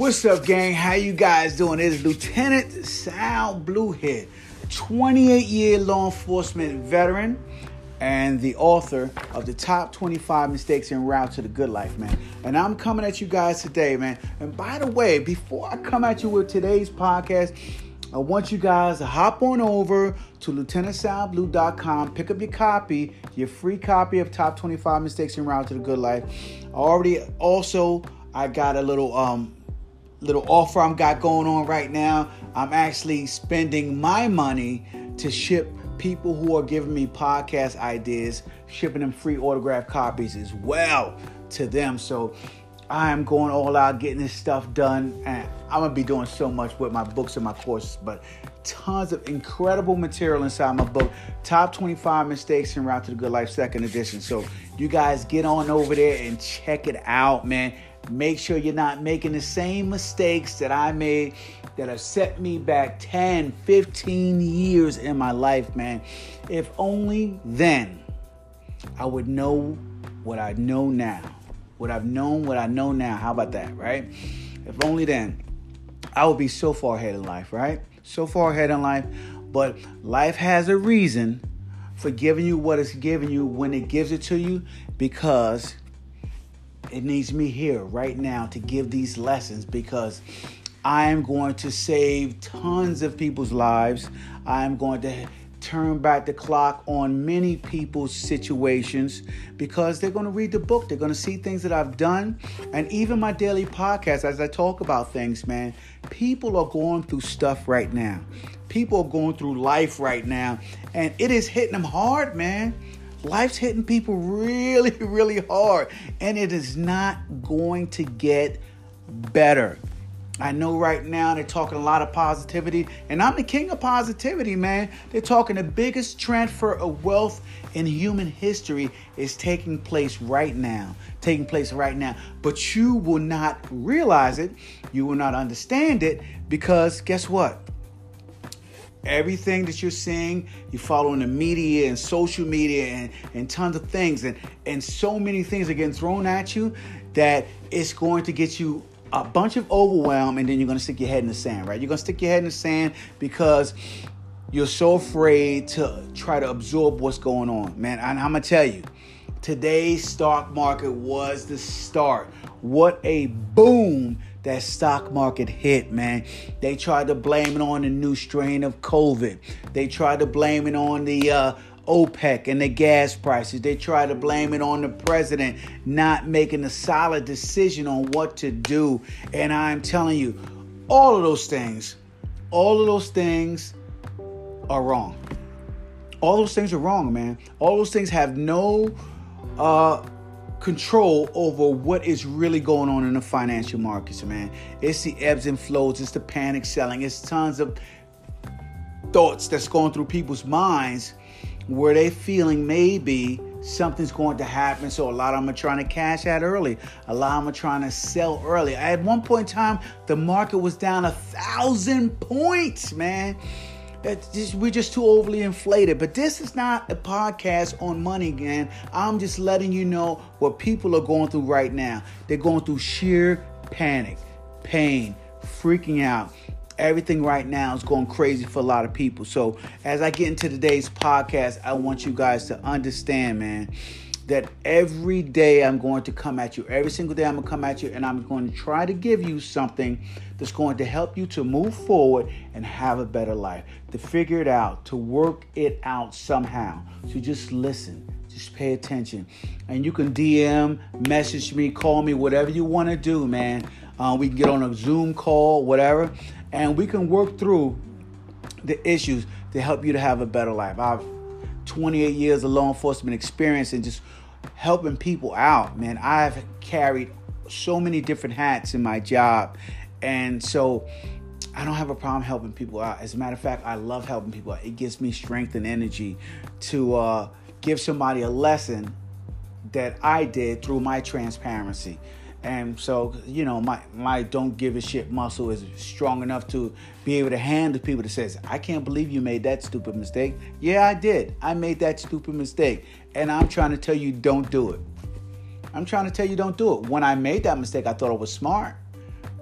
What's up, gang? How you guys doing? It is Lieutenant Sal Bluehead, 28 year law enforcement veteran and the author of the top 25 mistakes en route to the good life, man. And I'm coming at you guys today, man. And by the way, before I come at you with today's podcast, I want you guys to hop on over to lieutenantsalblue.com, pick up your copy, your free copy of Top 25 Mistakes en Route to the Good Life. I already also I got a little um little offer I'm got going on right now. I'm actually spending my money to ship people who are giving me podcast ideas, shipping them free autograph copies as well to them. So I am going all out getting this stuff done, and I'm gonna be doing so much with my books and my courses, but tons of incredible material inside my book, Top 25 Mistakes en Route to the Good Life, second edition. So you guys get on over there and check it out, man. Make sure you're not making the same mistakes that I made that have set me back 10, 15 years in my life, man. If only then I would know what I know now. What I've known, what I know now. How about that, right? If only then I would be so far ahead in life, right? So far ahead in life. But life has a reason for giving you what it's giving you when it gives it to you because it needs me here right now to give these lessons because I am going to save tons of people's lives. I am going to turn back the clock on many people's situations because they're going to read the book. They're going to see things that I've done. And even my daily podcast, as I talk about things, man, people are going through stuff right now. People are going through life right now. And it is hitting them hard, man. Life's hitting people really, really hard, and it is not going to get better. I know right now they're talking a lot of positivity, and I'm the king of positivity, man. They're talking the biggest transfer of wealth in human history is taking place right now. Taking place right now. But you will not realize it, you will not understand it, because guess what? Everything that you're seeing you follow in the media and social media and, and tons of things and, and so many things are getting thrown at you that it's going to get you a bunch of overwhelm and then you're going to stick your head in the sand right? You're going to stick your head in the sand because you're so afraid to try to absorb what's going on man. And i'm going to tell you today's stock market was the start. What a boom that stock market hit, man. They tried to blame it on the new strain of COVID. They tried to blame it on the uh, OPEC and the gas prices. They tried to blame it on the president not making a solid decision on what to do. And I'm telling you, all of those things, all of those things are wrong. All those things are wrong, man. All those things have no uh, control over what is really going on in the financial markets, man. It's the ebbs and flows, it's the panic selling, it's tons of thoughts that's going through people's minds where they feeling maybe something's going to happen. So a lot of them are trying to cash out early. A lot of them are trying to sell early. At one point in time, the market was down a thousand points, man. Just, we're just too overly inflated. But this is not a podcast on money, man. I'm just letting you know what people are going through right now. They're going through sheer panic, pain, freaking out. Everything right now is going crazy for a lot of people. So, as I get into today's podcast, I want you guys to understand, man that every day I'm going to come at you. Every single day I'm going to come at you and I'm going to try to give you something that's going to help you to move forward and have a better life, to figure it out, to work it out somehow. So just listen, just pay attention. And you can DM, message me, call me, whatever you want to do, man. Uh, we can get on a Zoom call, whatever, and we can work through the issues to help you to have a better life. I've 28 years of law enforcement experience and just helping people out, man. I've carried so many different hats in my job. And so I don't have a problem helping people out. As a matter of fact, I love helping people out. It gives me strength and energy to uh, give somebody a lesson that I did through my transparency. And so, you know, my my don't give a shit muscle is strong enough to be able to handle people that says, I can't believe you made that stupid mistake. Yeah, I did. I made that stupid mistake. And I'm trying to tell you don't do it. I'm trying to tell you don't do it. When I made that mistake, I thought I was smart.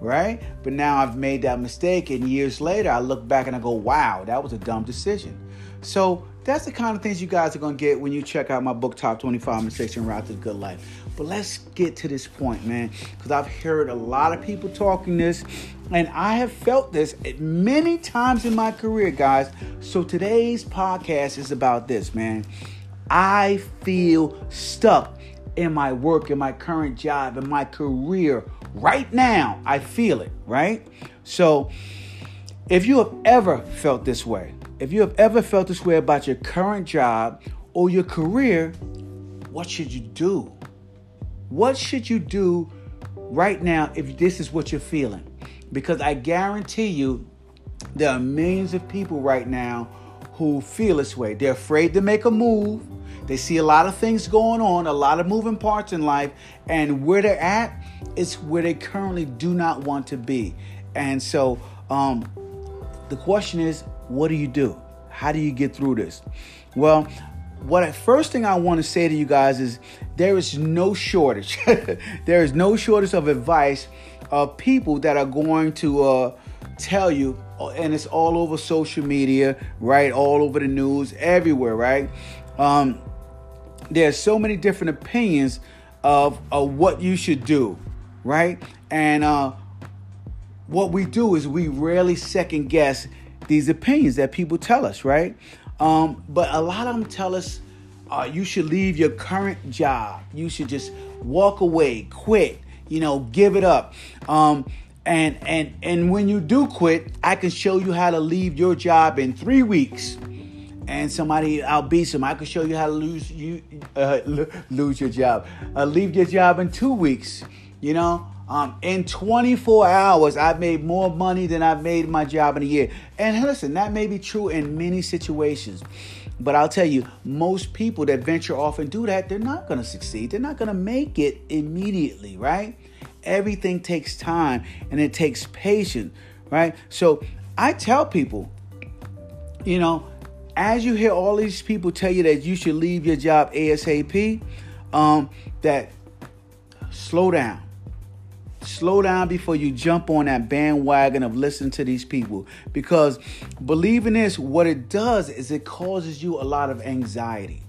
right? But now I've made that mistake, and years later, I look back and I go, wow, that was a dumb decision. So that's the kind of things you guys are gonna get when you check out my book, Top 25 Mistakes en Route to the Good Life. But let's get to this point, man, because I've heard a lot of people talking this, and I have felt this many times in my career, guys. So today's podcast is about this, man. I feel stuck in my work, in my current job, in my career right now. I feel it, right? So, if you have ever felt this way, if you have ever felt this way about your current job or your career, what should you do? What should you do right now if this is what you're feeling? Because I guarantee you, there are millions of people right now who feel this way. They're afraid to make a move they see a lot of things going on, a lot of moving parts in life, and where they're at is where they currently do not want to be. And so, um, the question is, what do you do? How do you get through this? Well, what I, first thing I want to say to you guys is there is no shortage. there is no shortage of advice of people that are going to uh, tell you, and it's all over social media, right? All over the news, everywhere, right? Um, there's so many different opinions of, of what you should do, right? And uh, what we do is we rarely second guess these opinions that people tell us, right? Um, but a lot of them tell us uh, you should leave your current job. You should just walk away, quit, you know, give it up. Um, and and and when you do quit, I can show you how to leave your job in three weeks and somebody outbeats them. I can show you how to lose you uh, lose your job, uh, leave your job in two weeks. You know, um, in 24 hours, I've made more money than I've made my job in a year. And listen, that may be true in many situations. But I'll tell you, most people that venture off and do that, they're not going to succeed. They're not going to make it immediately, right? Everything takes time and it takes patience, right? So I tell people, you know, as you hear all these people tell you that you should leave your job ASAP, um, that slow down. Slow down before you jump on that bandwagon of listening to these people. Because believing this, what it does is it causes you a lot of anxiety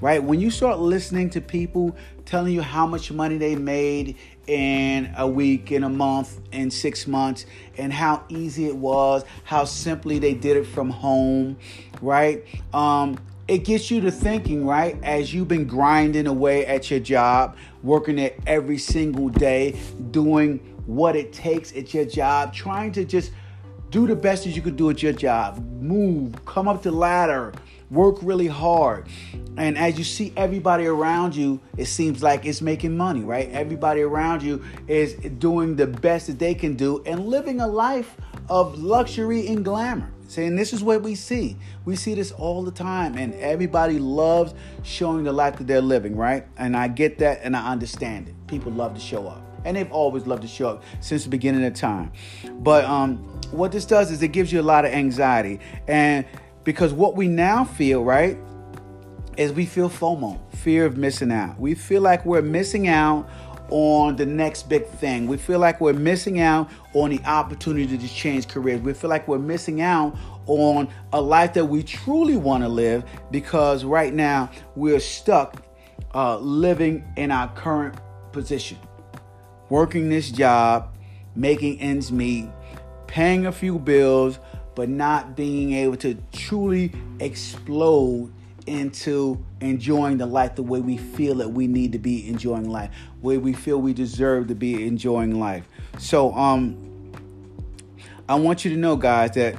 right? When you start listening to people telling you how much money they made in a week, in a month, in six months, and how easy it was, how simply they did it from home, right? Um, it gets you to thinking, right? As you've been grinding away at your job, working it every single day, doing what it takes at your job, trying to just do the best that you could do at your job, move, come up the ladder, work really hard. And as you see everybody around you, it seems like it's making money, right? Everybody around you is doing the best that they can do and living a life of luxury and glamour. Saying this is what we see. We see this all the time, and everybody loves showing the life that they're living, right? And I get that and I understand it. People love to show up. And they've always loved to show up since the beginning of time. But um, what this does is it gives you a lot of anxiety. And because what we now feel, right, is we feel FOMO, fear of missing out. We feel like we're missing out on the next big thing. We feel like we're missing out on the opportunity to change careers. We feel like we're missing out on a life that we truly want to live because right now we're stuck uh, living in our current position, working this job, making ends meet, paying a few bills, but not being able to truly explode into enjoying the life the way we feel that we need to be enjoying life, the way we feel we deserve to be enjoying life. So, um, I want you to know, guys, that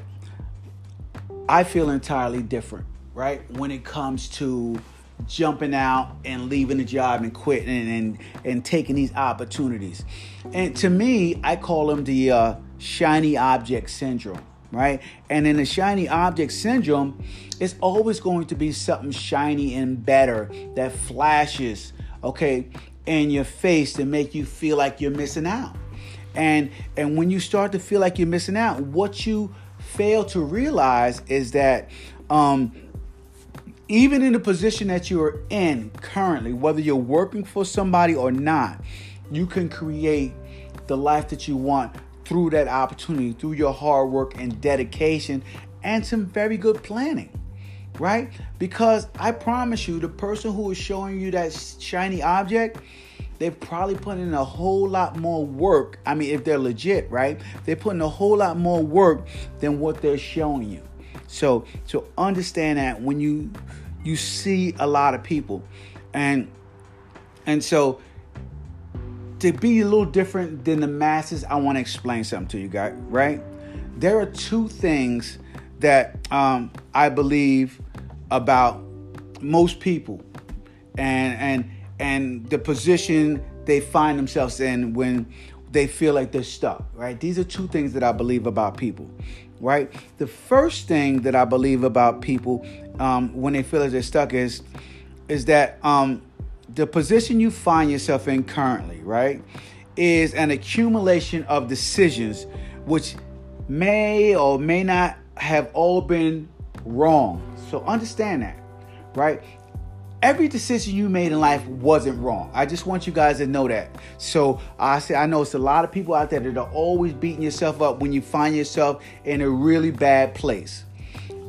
I feel entirely different, right? When it comes to jumping out and leaving the job and quitting and, and, and taking these opportunities. And to me, I call them the uh, shiny object syndrome right? And in the shiny object syndrome, it's always going to be something shiny and better that flashes, okay, in your face to make you feel like you're missing out. And and when you start to feel like you're missing out, what you fail to realize is that um, even in the position that you're in currently, whether you're working for somebody or not, you can create the life that you want through that opportunity, through your hard work and dedication, and some very good planning, right? Because I promise you, the person who is showing you that shiny object, they've probably put in a whole lot more work. I mean, if they're legit, right? They're putting a whole lot more work than what they're showing you. So, so understand that when you you see a lot of people, and and so to be a little different than the masses, I want to explain something to you guys, right? There are two things that um, I believe about most people and and and the position they find themselves in when they feel like they're stuck, right? These are two things that I believe about people, right? The first thing that I believe about people um, when they feel like they're stuck is is that um, the position you find yourself in currently, right, is an accumulation of decisions which may or may not have all been wrong. So understand that, right? Every decision you made in life wasn't wrong. I just want you guys to know that. So I say I know it's a lot of people out there that are always beating yourself up when you find yourself in a really bad place.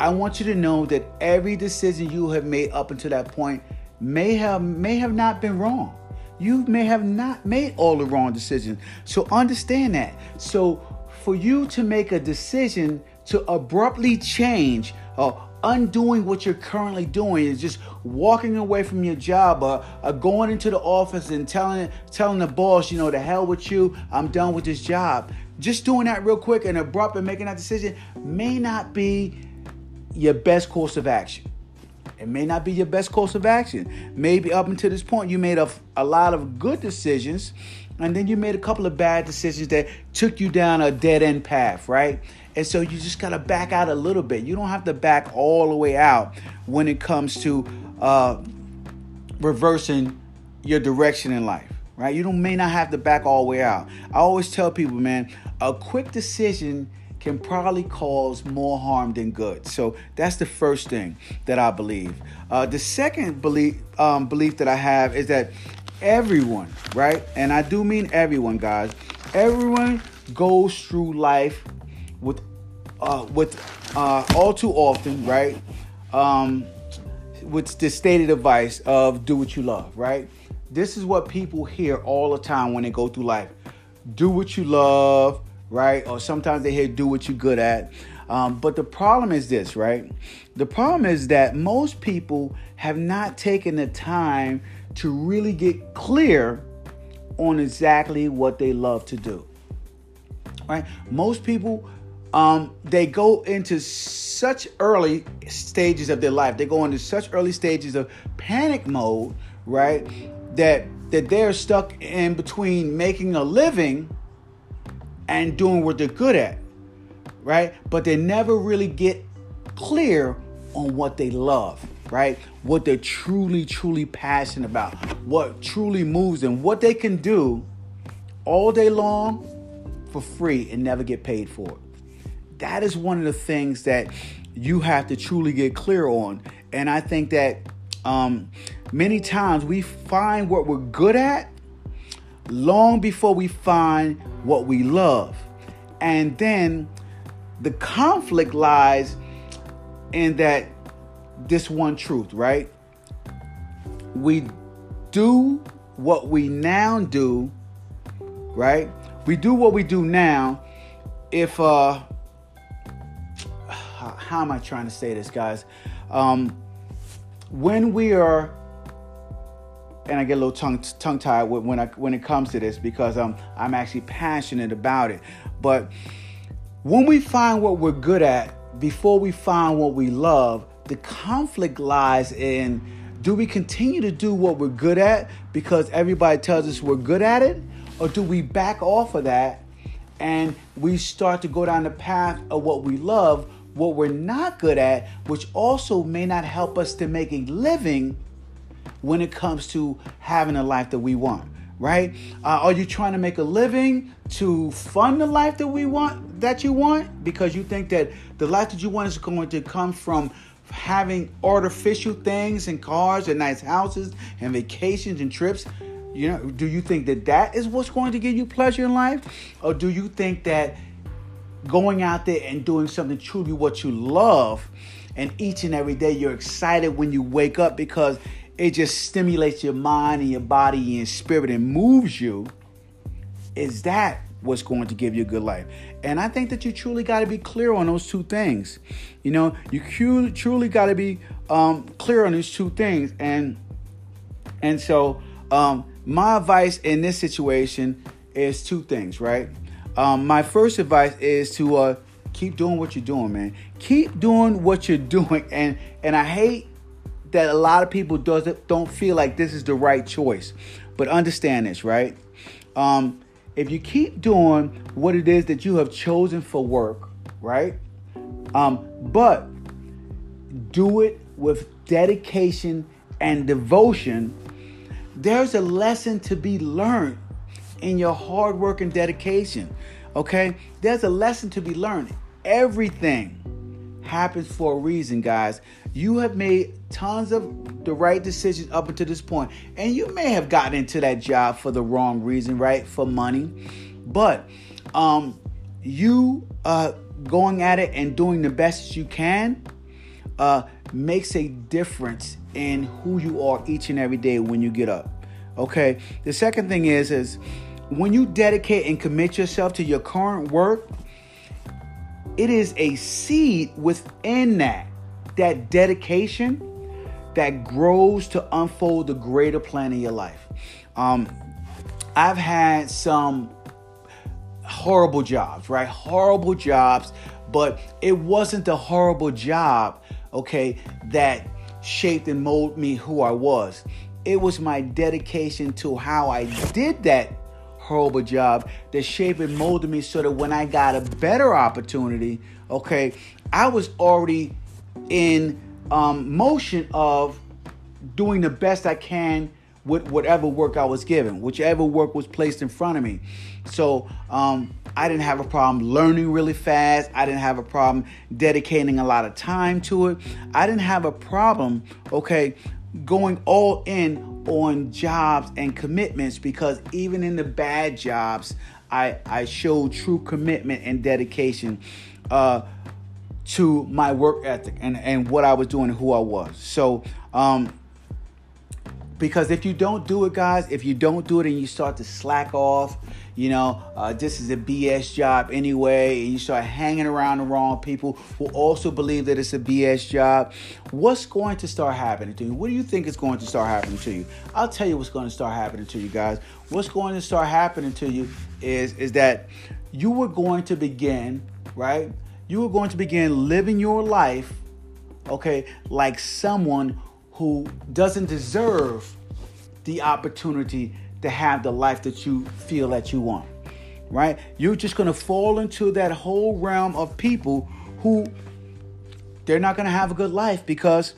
I want you to know that every decision you have made up until that point may have may have not been wrong. You may have not made all the wrong decisions. So understand that. So for you to make a decision to abruptly change or undoing what you're currently doing is just walking away from your job or, or, going into the office and telling telling the boss, you know, the hell with you, I'm done with this job. Just doing that real quick and abrupt and making that decision may not be your best course of action. It may not be your best course of action. Maybe up until this point, you made a, a lot of good decisions, and then you made a couple of bad decisions that took you down a dead end path, right? And so you just got to back out a little bit. You don't have to back all the way out when it comes to uh, reversing your direction in life, right? You don't may not have to back all the way out. I always tell people, man, a quick decision can probably cause more harm than good. So that's the first thing that I believe. Uh, the second belief um, belief that I have is that everyone, right, and I do mean everyone, guys, everyone goes through life with uh, with uh, all too often, right, um, with the stated advice of do what you love, right. This is what people hear all the time when they go through life. Do what you love right? Or sometimes they hear do what you're good at. Um, but the problem is this, right? The problem is that most people have not taken the time to really get clear on exactly what they love to do. Right? Most people um, they go into such early stages of their life. They go into such early stages of panic mode, right? That that they're stuck in between making a living and doing what they're good at, right? But they never really get clear on what they love, right? What they're truly, truly passionate about, what truly moves them, what they can do all day long for free and never get paid for it. That is one of the things that you have to truly get clear on. And I think that um, many times we find what we're good at long before we find what we love. And then the conflict lies in that this one truth, right? We do what we now do, right? We do what we do now if uh how am I trying to say this, guys? Um when we are and I get a little tongue tongue tied when I when it comes to this because um, I'm actually passionate about it. But when we find what we're good at before we find what we love, the conflict lies in do we continue to do what we're good at because everybody tells us we're good at it, or do we back off of that and we start to go down the path of what we love, what we're not good at, which also may not help us to make a living when it comes to having a life that we want, right? Uh, are you trying to make a living to fund the life that we want, that you want, because you think that the life that you want is going to come from having artificial things and cars and nice houses and vacations and trips? You know, do you think that that is what's going to give you pleasure in life? Or do you think that going out there and doing something truly what you love and each and every day you're excited when you wake up because it just stimulates your mind and your body and spirit and moves you is that what's going to give you a good life and i think that you truly got to be clear on those two things you know you truly got to be um, clear on these two things and and so um, my advice in this situation is two things, right? Um, my first advice is to uh, keep doing what you're doing, man. Keep doing what you're doing, and and I hate that a lot of people doesn't don't feel like this is the right choice, but understand this, right? Um, if you keep doing what it is that you have chosen for work, right? Um, but do it with dedication and devotion there's a lesson to be learned in your hard work and dedication. Okay? There's a lesson to be learned. Everything happens for a reason, guys. You have made tons of the right decisions up until this point, and you may have gotten into that job for the wrong reason, right? For money, but um, you uh, going at it and doing the best you can uh, makes a difference in who you are each and every day when you get up. Okay. The second thing is is when you dedicate and commit yourself to your current work, it is a seed within that that dedication that grows to unfold the greater plan in your life. Um, I've had some horrible jobs, right? Horrible jobs, but it wasn't the horrible job, okay, that shaped and molded me who I was. It was my dedication to how I did that horrible job that shaped and molded me so that when I got a better opportunity, okay, I was already in um, motion of doing the best I can with whatever work I was given, whichever work was placed in front of me. So um, I didn't have a problem learning really fast. I didn't have a problem dedicating a lot of time to it. I didn't have a problem, okay, going all in on jobs and commitments because even in the bad jobs, I, I showed true commitment and dedication uh, to my work ethic and, and what I was doing and who I was. So, um, because if you don't do it, guys, if you don't do it and you start to slack off, you know, uh, this is a BS job anyway, and you start hanging around the wrong people who also believe that it's a BS job, what's going to start happening to you? What do you think is going to start happening to you? I'll tell you what's going to start happening to you guys. What's going to start happening to you is, is that you were going to begin, right? You were going to begin living your life, okay, like someone who doesn't deserve the opportunity to have the life that you feel that you want. Right? You're just going to fall into that whole realm of people who they're not going to have a good life because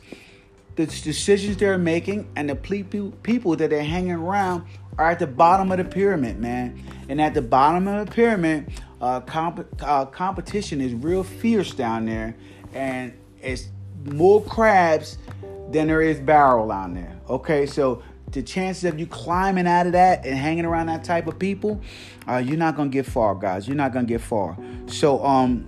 the decisions they're making and the people that they're hanging around are at the bottom of the pyramid, man. And at the bottom of the pyramid, uh, comp- uh, competition is real fierce down there, and it's more crabs than there is barrel down there. Okay, so the chances of you climbing out of that and hanging around that type of people, uh, you're not gonna get far, guys. You're not gonna get far. So, um,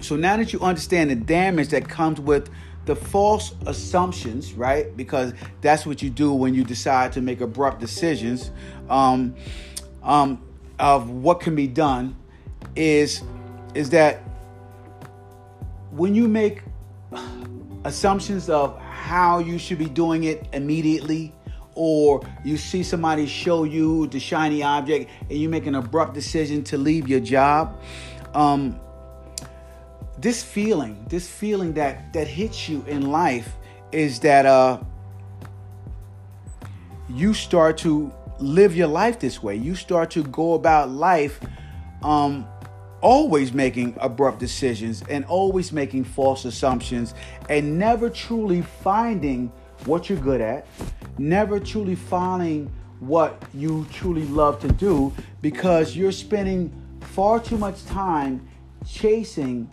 so now that you understand the damage that comes with the false assumptions, right? Because that's what you do when you decide to make abrupt decisions um, um, of what can be done. Is is that when you make assumptions of how you should be doing it immediately, or you see somebody show you the shiny object and you make an abrupt decision to leave your job. Um, this feeling, this feeling that that hits you in life is that uh, you start to live your life this way. You start to go about life um, always making abrupt decisions and always making false assumptions and never truly finding what you're good at, never truly finding what you truly love to do because you're spending far too much time chasing,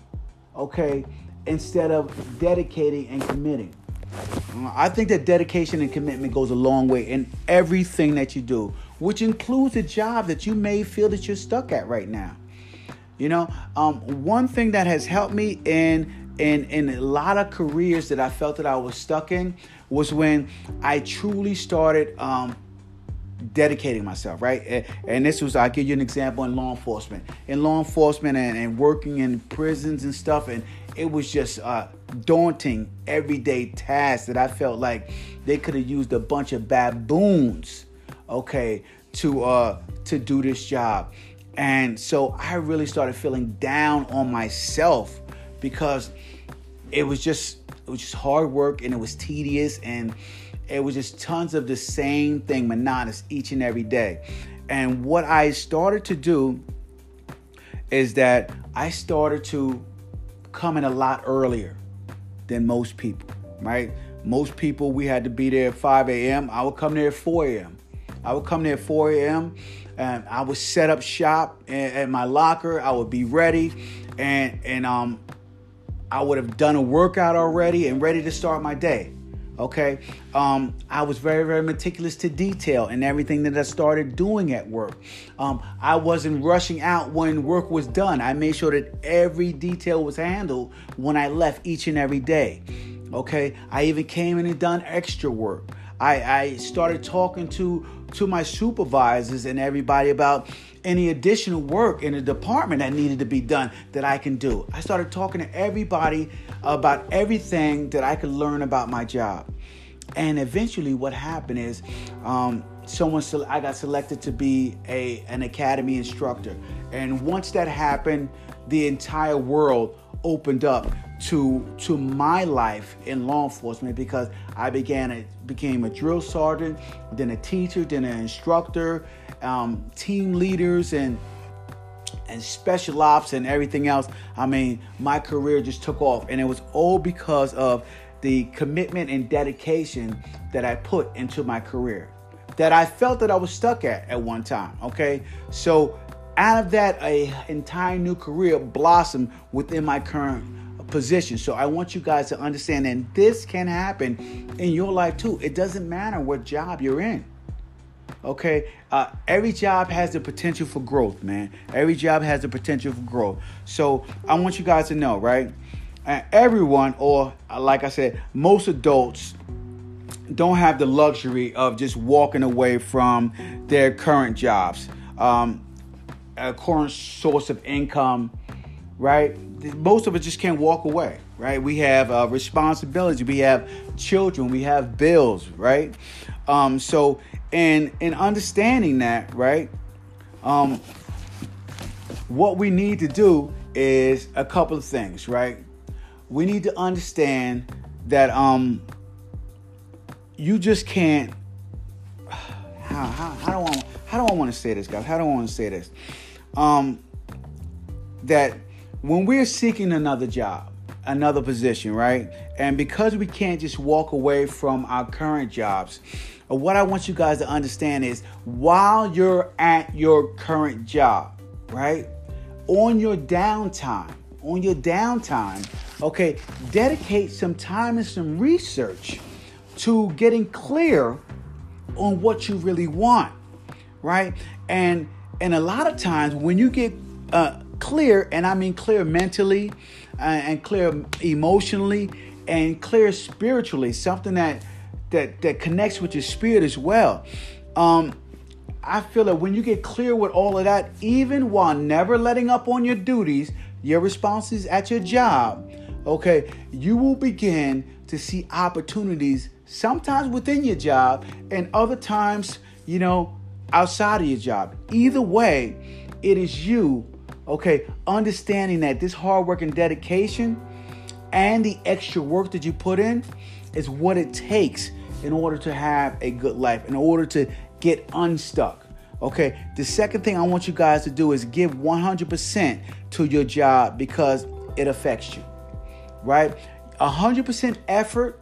okay, instead of dedicating and committing. Mm, I think that dedication and commitment goes a long way in everything that you do, which includes a job that you may feel that you're stuck at right now. You know, um, one thing that has helped me in in in a lot of careers that I felt that I was stuck in was when I truly started um, dedicating myself, right? And this was, I'll give you an example in law enforcement. In law enforcement and, and working in prisons and stuff, and it was just uh, daunting everyday tasks that I felt like they could have used a bunch of baboons, okay, to uh, to do this job. And so I really started feeling down on myself because it was just it was just hard work and it was tedious and it was just tons of the same thing monotonous each and every day. And what I started to do is that I started to come in a lot earlier than most people, right? Most people, we had to be there at 5 a.m. I would come there at 4 a.m. I would come there at 4 a.m. and I would set up shop at my locker. I would be ready, and and um, I would have done a workout already and ready to start my day. Okay, um, I was very, very meticulous to detail in everything that I started doing at work. Um, I wasn't rushing out when work was done. I made sure that every detail was handled when I left each and every day. Okay, I even came in and done extra work. I, I started talking to to my supervisors and everybody about any additional work in the department that needed to be done that I can do. I started talking to everybody about everything that I could learn about my job. And eventually, what happened is, um, someone I got selected to be a an academy instructor. And once that happened, the entire world opened up to to my life in law enforcement because I began a, became a drill sergeant, then a teacher, then an instructor, um, team leaders, and and special ops and everything else. I mean, my career just took off, and it was all because of the commitment and dedication that I put into my career that I felt that I was stuck at at one time. Okay, so out of that, a entire new career blossomed within my current position. So I want you guys to understand that this can happen in your life too. It doesn't matter what job you're in. Okay, uh, every job has the potential for growth, man. Every job has the potential for growth. So I want you guys to know, right? And everyone, or uh, like I said, most adults don't have the luxury of just walking away from their current jobs, um, a current source of income, right? Most of us just can't walk away, right? We have uh, responsibilities, we have children, we have bills, right? Um, so and in understanding that, right, um, what we need to do is a couple of things, right? We need to understand that um, you just can't. How, how, how do I how do I want to say this, guys? How do I want to say this? Um, that when we're seeking another job, another position, right? And because we can't just walk away from our current jobs, what I want you guys to understand is while you're at your current job, right? On your downtime, on your downtime, okay, dedicate some time and some research to getting clear on what you really want, right? And and a lot of times when you get uh, clear, and I mean clear mentally, uh, and clear emotionally, and clear spiritually, something that that that connects with your spirit as well. Um, I feel that when you get clear with all of that, even while never letting up on your duties, your responses at your job, okay, you will begin to see opportunities sometimes within your job and other times, you know, outside of your job. Either way, it is you, okay, understanding that this hard work and dedication and the extra work that you put in is what it takes in order to have a good life, in order to get unstuck. Okay, the second thing I want you guys to do is give 100% to your job because it affects you, right? 100% effort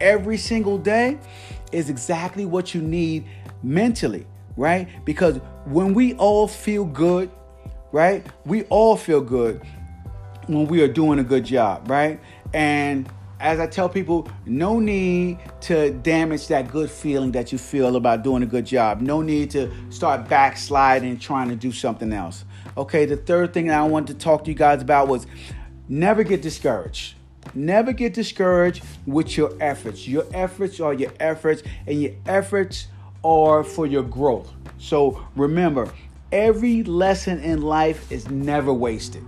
every single day is exactly what you need mentally, right? Because when we all feel good, right? We all feel good when we are doing a good job, right? And as I tell people, no need to damage that good feeling that you feel about doing a good job. No need to start backsliding trying to do something else. Okay, the third thing I wanted to talk to you guys about was never get discouraged. Never get discouraged with your efforts. Your efforts are your efforts, and your efforts are for your growth. So remember, every lesson in life is never wasted.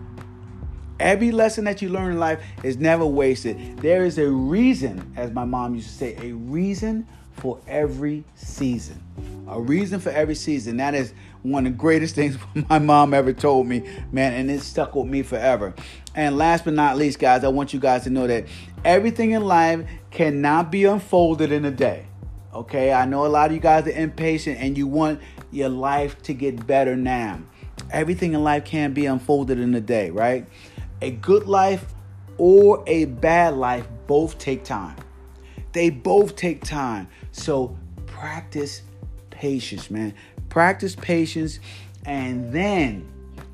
Every lesson that you learn in life is never wasted. There is a reason, as my mom used to say, a reason for every season. A reason for every season. That is one of the greatest things my mom ever told me, man, and it stuck with me forever. And last but not least, guys, I want you guys to know that everything in life cannot be unfolded in a day. Okay, I know a lot of you guys are impatient and you want your life to get better now. Everything in life can be unfolded in a day, right? A good life or a bad life both take time. They both take time. So practice patience, man. Practice patience, and then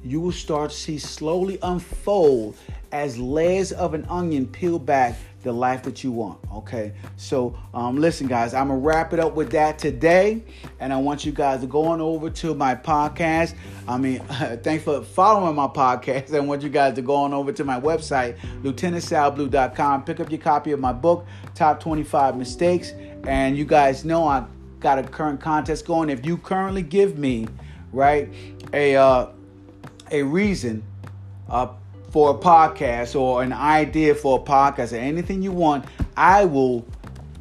you will start to see slowly unfold as layers of an onion peel back the life that you want. Okay, so um, listen, guys, I'm gonna wrap it up with that today, and I want you guys to go on over to my podcast. I mean, thanks for following my podcast. I want you guys to go on over to my website, lieutenantsalblue.com. Pick up your copy of my book, Top 25 Mistakes, and you guys know I got a current contest going. If you currently give me right a uh, a reason. Uh, for a podcast or an idea for a podcast or anything you want, I will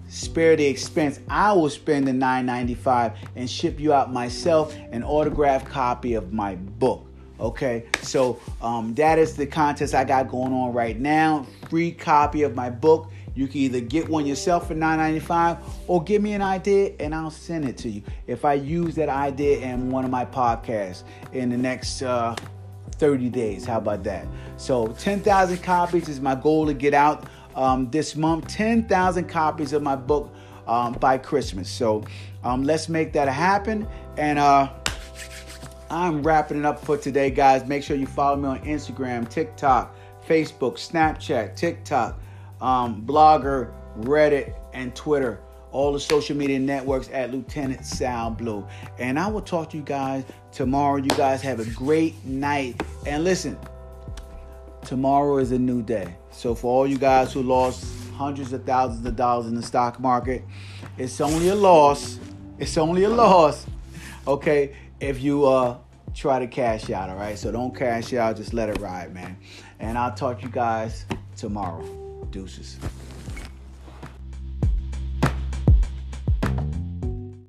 spare the expense. I will spend the $9.95 and ship you out myself an autographed copy of my book. Okay, so um, that is the contest I got going on right now. Free copy of my book. You can either get one yourself for $9.95 or give me an idea and I'll send it to you. If I use that idea in one of my podcasts in the next uh, 30 days. How about that? So 10,000 copies is my goal to get out um, this month. 10,000 copies of my book um, by Christmas. So um, let's make that happen. And uh, I'm wrapping it up for today, guys. Make sure you follow me on Instagram, TikTok, Facebook, Snapchat, TikTok, um, Blogger, Reddit, and Twitter all the social media networks at Lieutenant Sal Blue. And I will talk to you guys tomorrow. You guys have a great night. And listen, tomorrow is a new day. So for all you guys who lost hundreds of thousands of dollars in the stock market, it's only a loss. It's only a loss. Okay, if you uh try to cash out, all right? So don't cash out, just let it ride, man. And I'll talk to you guys tomorrow. Deuces.